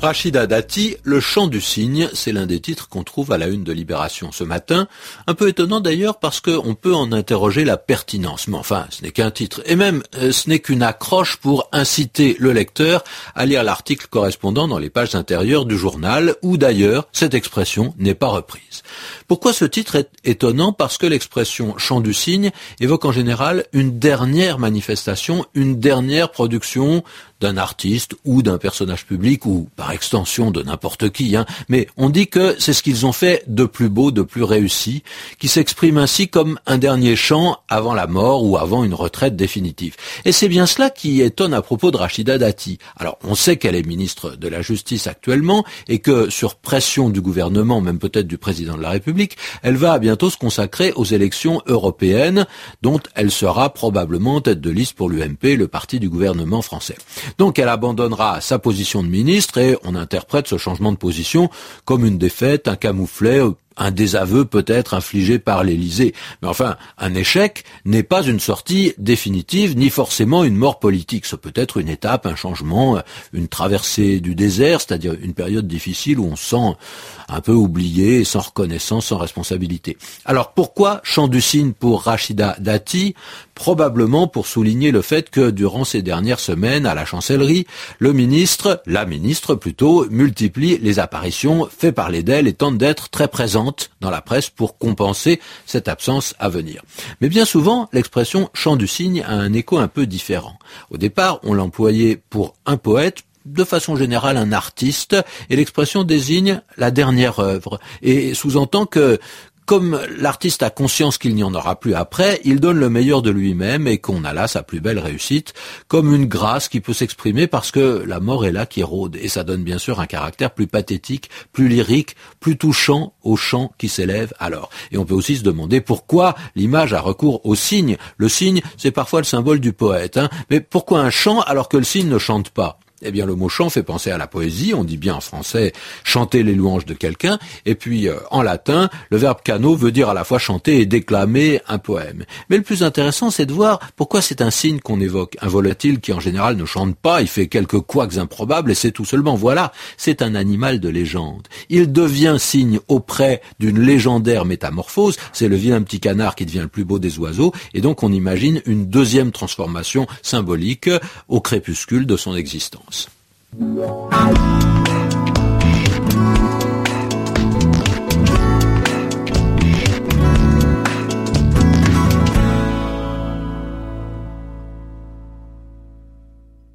Rachida Dati, Le chant du cygne, c'est l'un des titres qu'on trouve à la une de Libération ce matin. Un peu étonnant d'ailleurs parce qu'on peut en interroger la pertinence. Mais enfin, ce n'est qu'un titre. Et même, euh, ce n'est qu'une accroche pour inciter le lecteur à lire l'article correspondant dans les pages intérieures du journal, où d'ailleurs, cette expression n'est pas reprise. Pourquoi ce titre est étonnant? Parce que l'expression chant du cygne évoque en général une dernière manifestation, une dernière production d'un artiste ou d'un personnage public ou par extension de n'importe qui. Hein. Mais on dit que c'est ce qu'ils ont fait de plus beau, de plus réussi, qui s'exprime ainsi comme un dernier chant avant la mort ou avant une retraite définitive. Et c'est bien cela qui étonne à propos de Rachida Dati. Alors on sait qu'elle est ministre de la Justice actuellement et que sur pression du gouvernement, même peut-être du président de la République, elle va bientôt se consacrer aux élections européennes dont elle sera probablement tête de liste pour l'UMP, le parti du gouvernement français. Donc elle abandonnera sa position de ministre et on interprète ce changement de position comme une défaite, un camouflet un désaveu peut-être infligé par l'Élysée. Mais enfin, un échec n'est pas une sortie définitive, ni forcément une mort politique. Ce peut être une étape, un changement, une traversée du désert, c'est-à-dire une période difficile où on se sent un peu oublié, sans reconnaissance, sans responsabilité. Alors pourquoi chant du pour Rachida Dati? Probablement pour souligner le fait que durant ces dernières semaines à la chancellerie, le ministre, la ministre plutôt, multiplie les apparitions, fait parler d'elle et tente d'être très présente dans la presse pour compenser cette absence à venir. Mais bien souvent, l'expression chant du cygne a un écho un peu différent. Au départ, on l'employait pour un poète, de façon générale un artiste, et l'expression désigne la dernière œuvre, et sous-entend que comme l'artiste a conscience qu'il n'y en aura plus après, il donne le meilleur de lui-même et qu'on a là sa plus belle réussite, comme une grâce qui peut s'exprimer parce que la mort est là qui rôde. Et ça donne bien sûr un caractère plus pathétique, plus lyrique, plus touchant au chant qui s'élève alors. Et on peut aussi se demander pourquoi l'image a recours au signe. Le signe, c'est parfois le symbole du poète. Hein. Mais pourquoi un chant alors que le signe ne chante pas? Eh bien, le mot chant fait penser à la poésie. On dit bien en français chanter les louanges de quelqu'un. Et puis, euh, en latin, le verbe cano veut dire à la fois chanter et déclamer un poème. Mais le plus intéressant, c'est de voir pourquoi c'est un signe qu'on évoque. Un volatile qui, en général, ne chante pas, il fait quelques couacs improbables et c'est tout seulement. Voilà, c'est un animal de légende. Il devient signe auprès d'une légendaire métamorphose. C'est le vilain petit canard qui devient le plus beau des oiseaux. Et donc, on imagine une deuxième transformation symbolique au crépuscule de son existence. Música